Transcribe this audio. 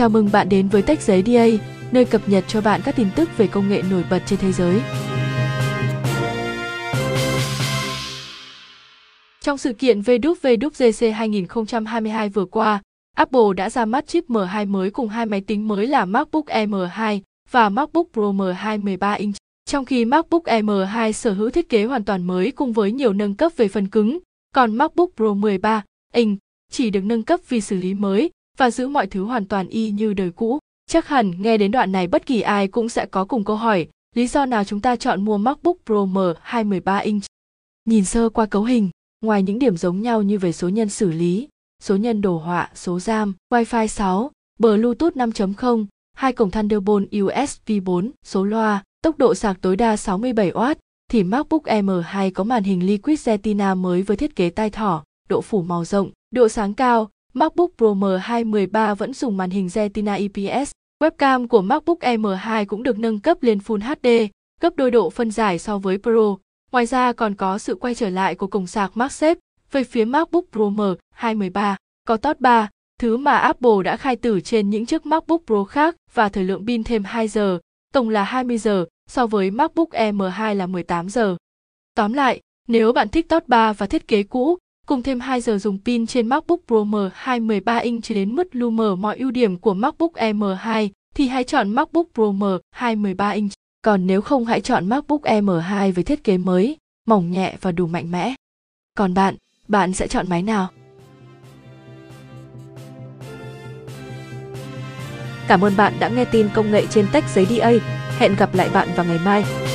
Chào mừng bạn đến với Tech Giấy DA, nơi cập nhật cho bạn các tin tức về công nghệ nổi bật trên thế giới. Trong sự kiện WWDC 2022 vừa qua, Apple đã ra mắt chip M2 mới cùng hai máy tính mới là MacBook Air M2 và MacBook Pro M2 13 inch. Trong khi MacBook Air M2 sở hữu thiết kế hoàn toàn mới cùng với nhiều nâng cấp về phần cứng, còn MacBook Pro 13 inch chỉ được nâng cấp vì xử lý mới và giữ mọi thứ hoàn toàn y như đời cũ. Chắc hẳn nghe đến đoạn này bất kỳ ai cũng sẽ có cùng câu hỏi, lý do nào chúng ta chọn mua MacBook Pro M2 13 inch? Nhìn sơ qua cấu hình, ngoài những điểm giống nhau như về số nhân xử lý, số nhân đồ họa, số RAM, Wi-Fi 6, Bluetooth 5.0, hai cổng Thunderbolt USB 4, số loa, tốc độ sạc tối đa 67W, thì MacBook M2 có màn hình Liquid Retina mới với thiết kế tai thỏ, độ phủ màu rộng, độ sáng cao. MacBook Pro M2 13 vẫn dùng màn hình Retina IPS. Webcam của MacBook M2 cũng được nâng cấp lên Full HD, gấp đôi độ phân giải so với Pro. Ngoài ra còn có sự quay trở lại của cổng sạc MagSafe về phía MacBook Pro M2 13. Có top 3, thứ mà Apple đã khai tử trên những chiếc MacBook Pro khác và thời lượng pin thêm 2 giờ, tổng là 20 giờ, so với MacBook Air M2 là 18 giờ. Tóm lại, nếu bạn thích top 3 và thiết kế cũ, cùng thêm 2 giờ dùng pin trên MacBook Pro M2 13 inch đến mức lu mờ mọi ưu điểm của MacBook Air M2 thì hãy chọn MacBook Pro M2 13 inch. Còn nếu không hãy chọn MacBook Air M2 với thiết kế mới, mỏng nhẹ và đủ mạnh mẽ. Còn bạn, bạn sẽ chọn máy nào? Cảm ơn bạn đã nghe tin công nghệ trên Tech Giấy DA. Hẹn gặp lại bạn vào ngày mai.